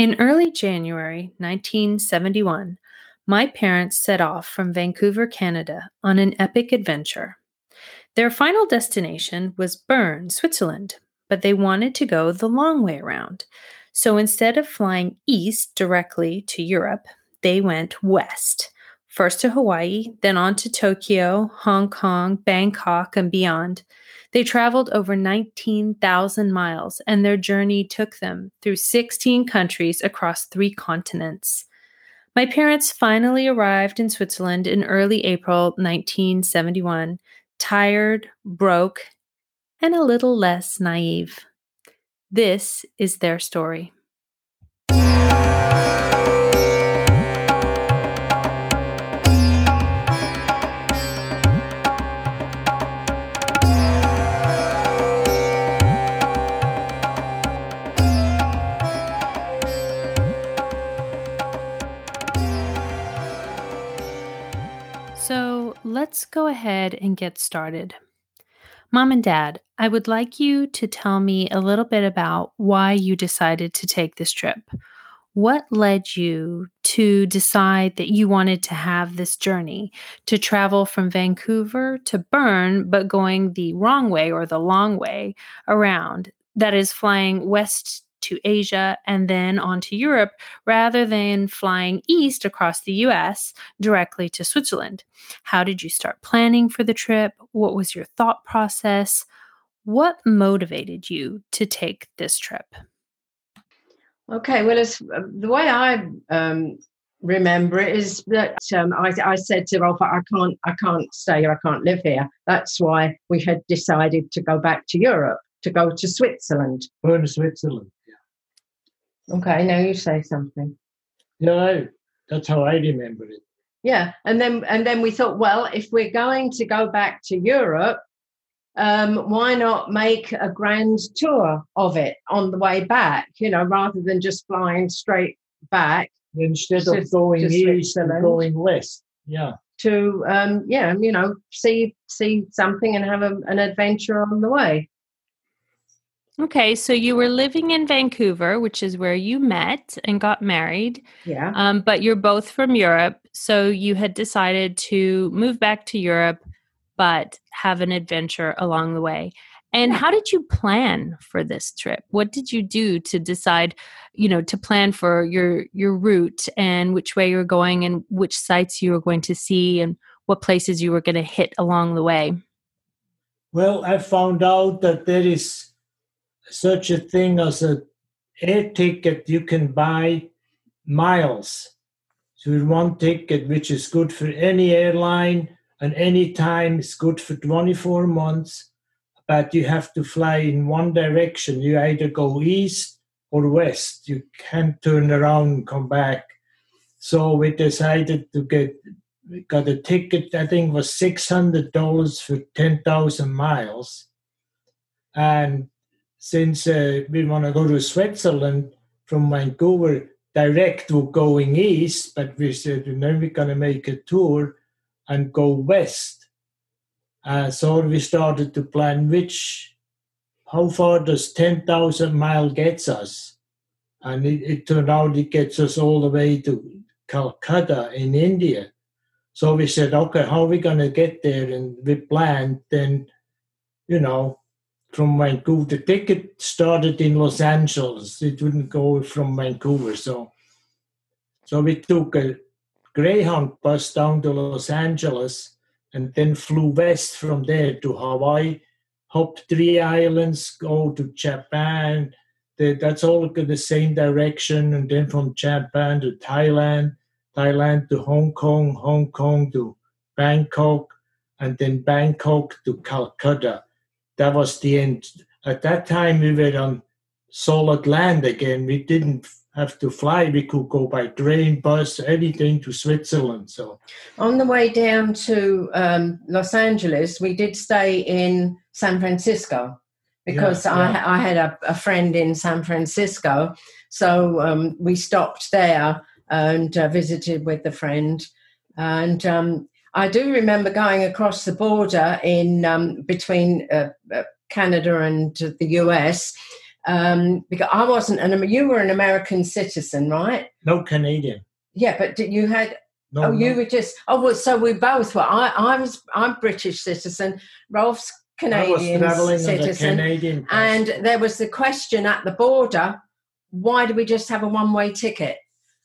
In early January 1971, my parents set off from Vancouver, Canada on an epic adventure. Their final destination was Bern, Switzerland, but they wanted to go the long way around. So instead of flying east directly to Europe, they went west. First to Hawaii, then on to Tokyo, Hong Kong, Bangkok, and beyond. They traveled over 19,000 miles, and their journey took them through 16 countries across three continents. My parents finally arrived in Switzerland in early April 1971, tired, broke, and a little less naive. This is their story. Let's go ahead and get started. Mom and Dad, I would like you to tell me a little bit about why you decided to take this trip. What led you to decide that you wanted to have this journey to travel from Vancouver to Bern, but going the wrong way or the long way around? That is, flying west to Asia and then on to Europe rather than flying east across the US directly to Switzerland. How did you start planning for the trip? What was your thought process? What motivated you to take this trip? Okay, well, as uh, the way I um, remember it is that um, I, I, said to Rolf, I can't, I can't stay here, I can't live here. That's why we had decided to go back to Europe, to go to Switzerland. Going to Switzerland. Okay, now you say something. No, that's how I remember it. Yeah, and then and then we thought, well, if we're going to go back to Europe, um, why not make a grand tour of it on the way back? You know, rather than just flying straight back. Instead to, of going east and going west. Yeah. To um, yeah, you know, see see something and have a, an adventure on the way. Okay, so you were living in Vancouver, which is where you met and got married. Yeah. Um, but you're both from Europe, so you had decided to move back to Europe, but have an adventure along the way. And how did you plan for this trip? What did you do to decide, you know, to plan for your your route and which way you're going and which sites you were going to see and what places you were going to hit along the way? Well, I found out that there is such a thing as a air ticket you can buy miles. So one ticket which is good for any airline and any time it's good for 24 months, but you have to fly in one direction. You either go east or west. You can't turn around and come back. So we decided to get got a ticket, I think was six hundred dollars for ten thousand miles. And since uh, we want to go to Switzerland from Vancouver, direct we're going east, but we said then we're going to make a tour and go west. Uh, so we started to plan which, how far does 10,000 mile gets us? And it, it turned out it gets us all the way to Calcutta in India. So we said, okay, how are we going to get there? And we planned then, you know, from Vancouver. The ticket started in Los Angeles. It wouldn't go from Vancouver. So, so we took a Greyhound bus down to Los Angeles and then flew west from there to Hawaii, hopped three islands, go to Japan. That's all the same direction. And then from Japan to Thailand, Thailand to Hong Kong, Hong Kong to Bangkok, and then Bangkok to Calcutta that was the end. At that time, we were on solid land again. We didn't have to fly. We could go by train, bus, anything to Switzerland. So, on the way down to um, Los Angeles, we did stay in San Francisco because yeah, yeah. I, I, had a, a, friend in San Francisco. So um, we stopped there and uh, visited with the friend. And um, I do remember going across the border in um, between uh, uh, Canada and the US, um, because I wasn't an you were an American citizen, right? No Canadian. Yeah, but you had No, oh, you were just oh, well, so we both were. I, I was I'm British citizen. Rolf's I was Canadian citizen, Canadian. and there was the question at the border: Why do we just have a one way ticket?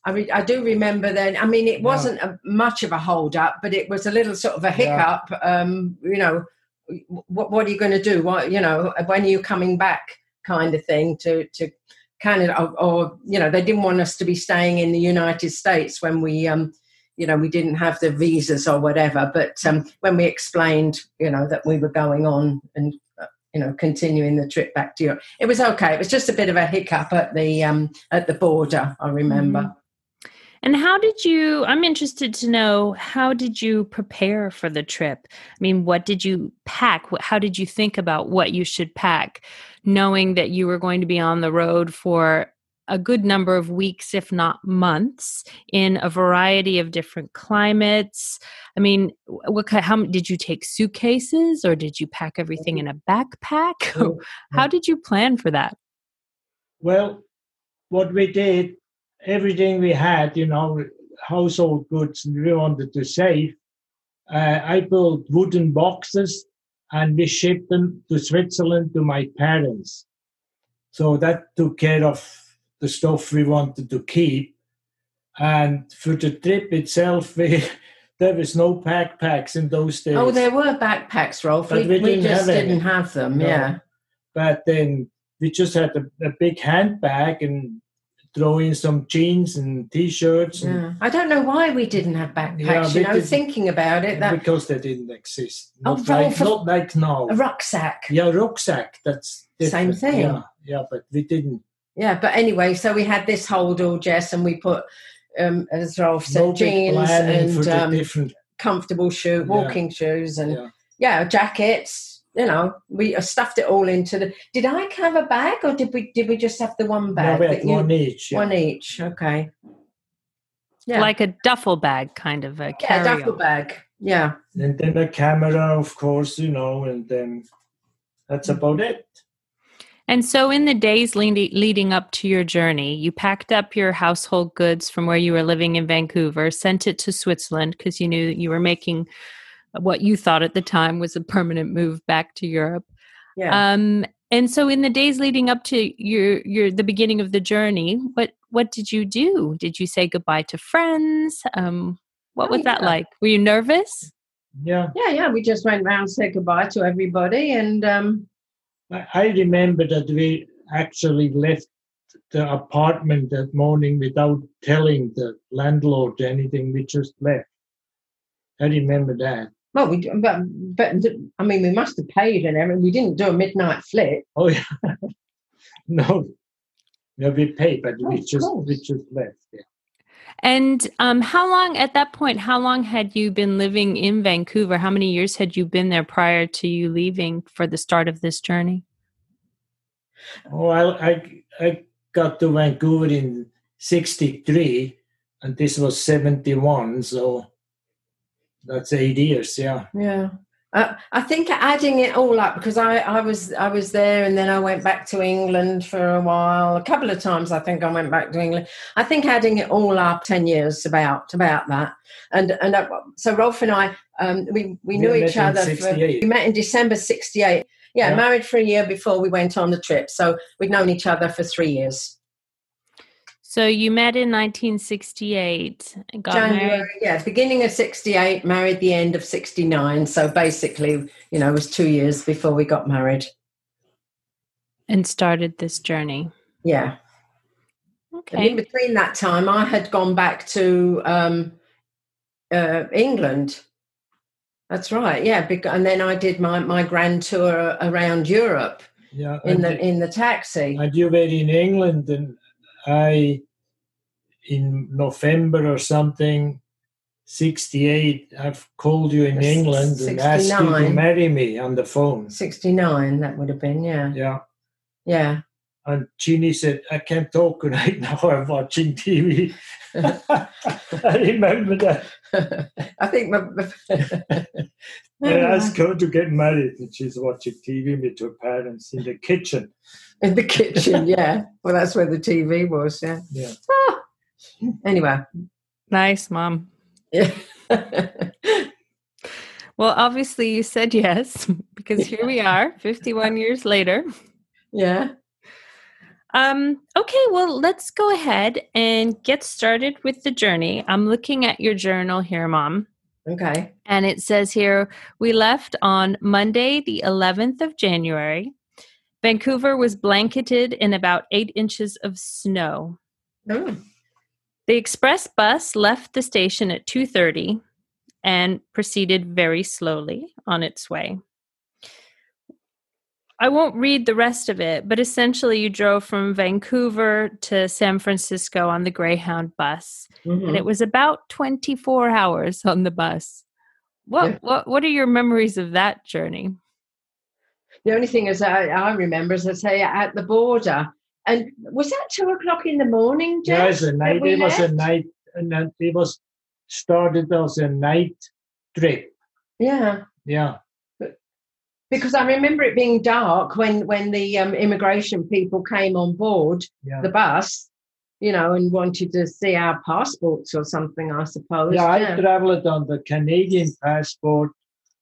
I, re- I do remember then. I mean, it wasn't a, much of a hold up, but it was a little sort of a Yeah. hiccup. Um, you know, what, what are you going to do? What you know, when are you coming back? Kind of thing to to Canada, or, or you know, they didn't want us to be staying in the United States when we, um, you know, we didn't have the visas or whatever. But um, when we explained, you know, that we were going on and uh, you know continuing the trip back to Europe, it was okay. It was just a bit of a hiccup at the um, at the border. I remember. And how did you? I'm interested to know how did you prepare for the trip? I mean, what did you pack? How did you think about what you should pack, knowing that you were going to be on the road for a good number of weeks, if not months, in a variety of different climates? I mean, what kind? How did you take suitcases, or did you pack everything mm-hmm. in a backpack? How did you plan for that? Well, what we did, everything we had, you know, household goods we wanted to save. Uh, I built wooden boxes and we shipped them to Switzerland to my parents. So that took care of the stuff we wanted to keep. And for the trip itself, we, there was no backpacks in those days. Oh, there were backpacks, Rolf. But We, we we didn't just have didn't have them. No. Yeah. but then we just had a, a big handbag and throw in some jeans and t-shirts and Yeah. I don't know why we didn't have backpacks. Yeah, you know, thinking about it, that because they didn't exist Oh, not like Rolf, not like now a rucksack. yeah rucksack that's Same thing. yeah yeah but we didn't Yeah, but anyway, so we had this holdall, Jess, and we put, um, as Rolf said, no jeans and um, different comfortable shoe, Yeah. walking shoes, and yeah. yeah, jackets. You know, we uh, stuffed it all into the. Did I have a bag, or did we? Did we just have the one bag? no, bag? we that had you- one each yeah. one each. Okay. Yeah, Like a duffel bag, kind of a yeah, carry duffel bag. Yeah. and then a camera of course you know and then that's about it And so, in the days leading, leading up to your journey, you packed up your household goods from where you were living in Vancouver, sent it to Switzerland because you knew that you were making what you thought at the time was a permanent move back to Europe. Yeah. Um, and so, in the days leading up to your your the beginning of the journey, what what did you do? Did you say goodbye to friends? Um, what Oh, was that like? Were you nervous? yeah yeah, yeah. We just went round, said goodbye to everybody, and um, I, I remember that we actually left the apartment that morning without telling the landlord anything. We just left. I remember that. Well, we but but I mean, we must have paid and everything. We didn't do a midnight flip. Oh yeah. no. No, we paid, but Oh, we of just we just left. Yeah. And um, how long at that point? How long had you been living in Vancouver? How many years had you been there prior to you leaving for the start of this journey? Oh, I, I I got to Vancouver in '63, and this was '71, so that's eight years. Yeah. Yeah. I think adding it all up because I, I was I was there and then I went back to England for a while a couple of times I think I went back to England I think adding it all up ten years about about that and and uh, so Rolf and I um, we we We knew met each other for, we met in December sixty eight yeah, Yeah. married for a year before we went on the trip so we'd known each other for three years So you met in 1968 got January married. yeah beginning of sixty eight married the end of sixty nine so basically you know it was two years before we got married and started this journey. yeah And Okay. in between that time, I had gone back to um, uh, England. That's right, yeah. And then I did my, my grand tour around Europe Yeah. in and, the in the taxi. and you were in England, and I, in November or something, '68, I've called you in England and asked you to marry me on the phone. Sixty nine, that would have been, yeah, Yeah. yeah. And Jeannie said, I can't talk right now. I'm watching TV. I remember that. I think my, I asked her to get married, and she's watching TV with her parents in the kitchen. In the kitchen, yeah. Well, that's where the TV was, yeah. Yeah. Ah, Anyway, Nice, mom. yeah. Well, obviously you said yes because here we are 51 years later. yeah. Um, okay, well, let's go ahead and get started with the journey. I'm looking at your journal here, Mom, Okay. and it says here we left on Monday, the 11th of January. Vancouver was blanketed in about eight inches of snow. Oh. The express bus left the station at 2:30 and proceeded very slowly on its way. I won't read the rest of it, but essentially you drove from Vancouver to San Francisco on the Greyhound bus, Mhm. and it was about 24 hours on the bus. What Yeah. what what are your memories of that journey? The only thing is, I, I remember, as I say, at the border. And was that two o'clock in the morning, Yeah, Jess? it's a night. It was a night, and then it was started as a night trip. Yeah. Yeah, Because I remember it being dark when when the um, immigration people came on board yeah. the bus, you know, and wanted to see our passports or something. I suppose. yeah, I traveled on the Canadian passport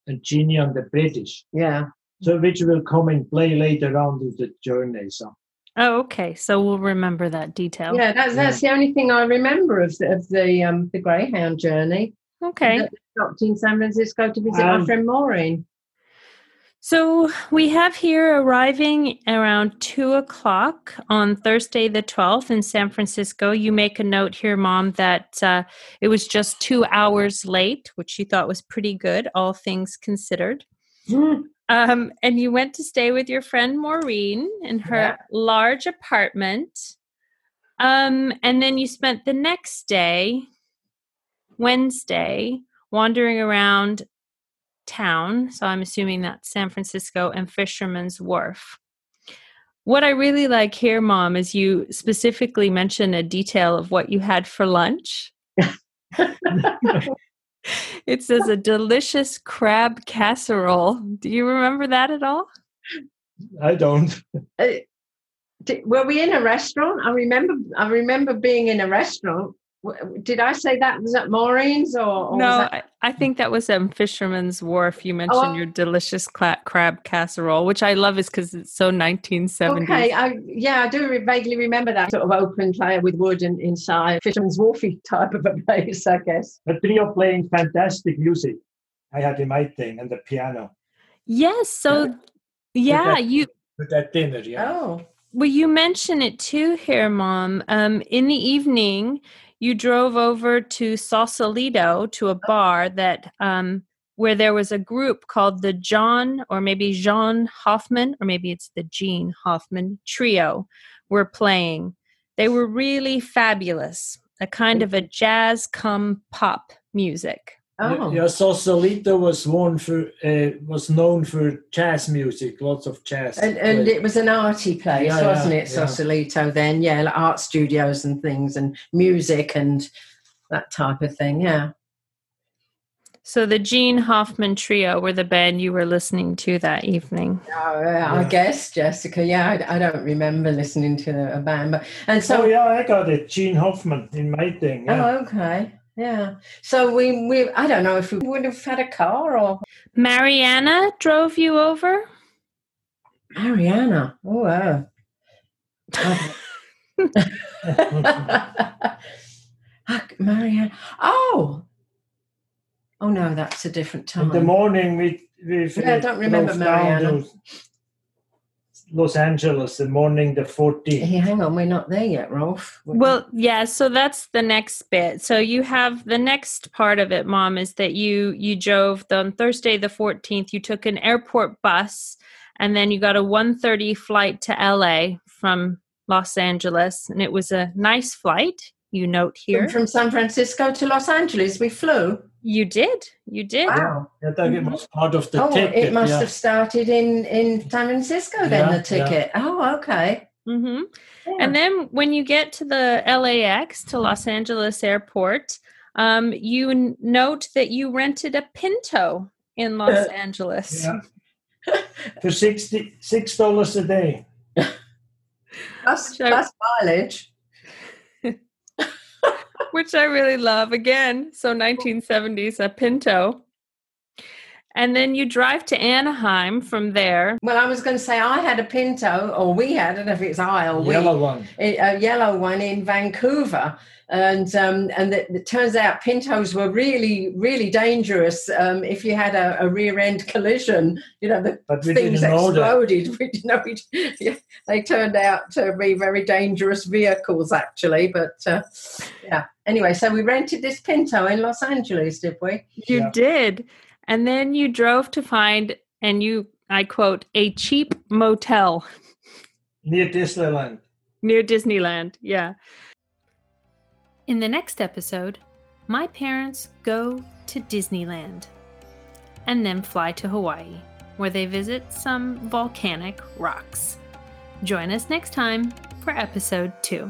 and Ginny on the British. yeah. So which will come in play later on in the journey. So Oh, okay. So we'll remember that detail. Yeah, that's that's the only thing I remember of the, of the um the Greyhound journey. Okay. That Stopped in San Francisco to visit my friend Maureen. So we have here arriving around two o'clock on Thursday, the 12th in San Francisco. You make a note here, Mom, that uh, it was just two hours late, which you thought was pretty good, all things considered. Um, and you went to stay with your friend Maureen in her Yeah. large apartment. Um, and then you spent the next day, Wednesday, wandering around town. So I'm assuming that's San Francisco and Fisherman's Wharf. What I really like here, Mom, is you specifically mention a detail of what you had for lunch. it says a delicious crab casserole. Do you remember that at all? I don't. Uh, were we in a restaurant? I remember. I remember being in a restaurant. W- Did I say that was at Maureen's or, or no, that, I, I think that was um, Fisherman's Wharf. You mentioned Oh. your delicious cla- crab casserole, which I love is because it's so 1970s. okay, I, yeah, I do re- vaguely remember that sort of open player with wood and inside Fisherman's Wharfy type of a place, I guess. But trio playing fantastic music. I had in my thing and the piano Yes. So, yeah, that- you with that dinner. Yeah. Oh, Well, you mention it too here, Mom. Um, in the evening, you drove over to Sausalito to a bar that um, where there was a group called the John or maybe Jean Hoffman or maybe it's the Gene Hoffman Trio were playing. They were really fabulous, a kind of a jazz come pop music. Oh, Yeah, Sausalito was one for uh, was known for jazz music, lots of jazz. And, and it was an arty place, Yeah, wasn't yeah, it, yeah. Sausalito? Then, yeah, like art studios and things, and music and that type of thing. Yeah. So the Gene Hoffman Trio were the band you were listening to that evening. Oh, yeah, I guess Jessica. Yeah, I, I don't remember listening to a band, but and so oh yeah, I got it. Gene Hoffman in my thing. Yeah. Oh, okay. Yeah. So we we I don't know if we would have had a car or Mariana drove you over? Mariana. Oh wow. Mariana. Oh. Oh no, that's a different time. in the morning, we we Yeah, I don't remember drove down Mariana. to Los Angeles. The morning, the 14th. Hey, hang on, we're not there yet, Rolf. Well, yeah, so that's the next bit. So you have the next part of it, mom, is that you you drove the, on Thursday the 14th, you took an airport bus and then you got a 1:30 flight to LA from Los Angeles and it was a nice flight. You note here. from San Francisco to Los Angeles, we flew. You did. You did. Wow. I thought it was part of the oh, ticket. it must yeah. have started in in San Francisco then. Yeah, the ticket. Oh, okay. Mhm. Yeah. And then when you get to the LAX to Los Angeles airport, um, you n- note that you rented a Pinto in Los Angeles. Yeah. For sixty six dollars a day. Plus, Sure. plus mileage. Which I really love. Again, so 1970s, a Pinto. And then you drive to Anaheim from there. Well, I was going to say I had a Pinto, or we had, I don't know if it's I or we, Yellow one. a a yellow one in Vancouver. And um, and it, it turns out Pintos were really really dangerous. Um, if you had a, a rear end collision, you know the things didn't know that. exploded. We didn't know yeah, they turned out to be very dangerous vehicles, actually. But uh, yeah. Anyway, so we rented this Pinto in Los Angeles, did we? You Yeah. did. And then you drove to find, and you, I quote, a cheap motel Near Disneyland. near Disneyland. Yeah. In the next episode, my parents go to Disneyland and then fly to Hawaii, where they visit some volcanic rocks. Join us next time for episode two.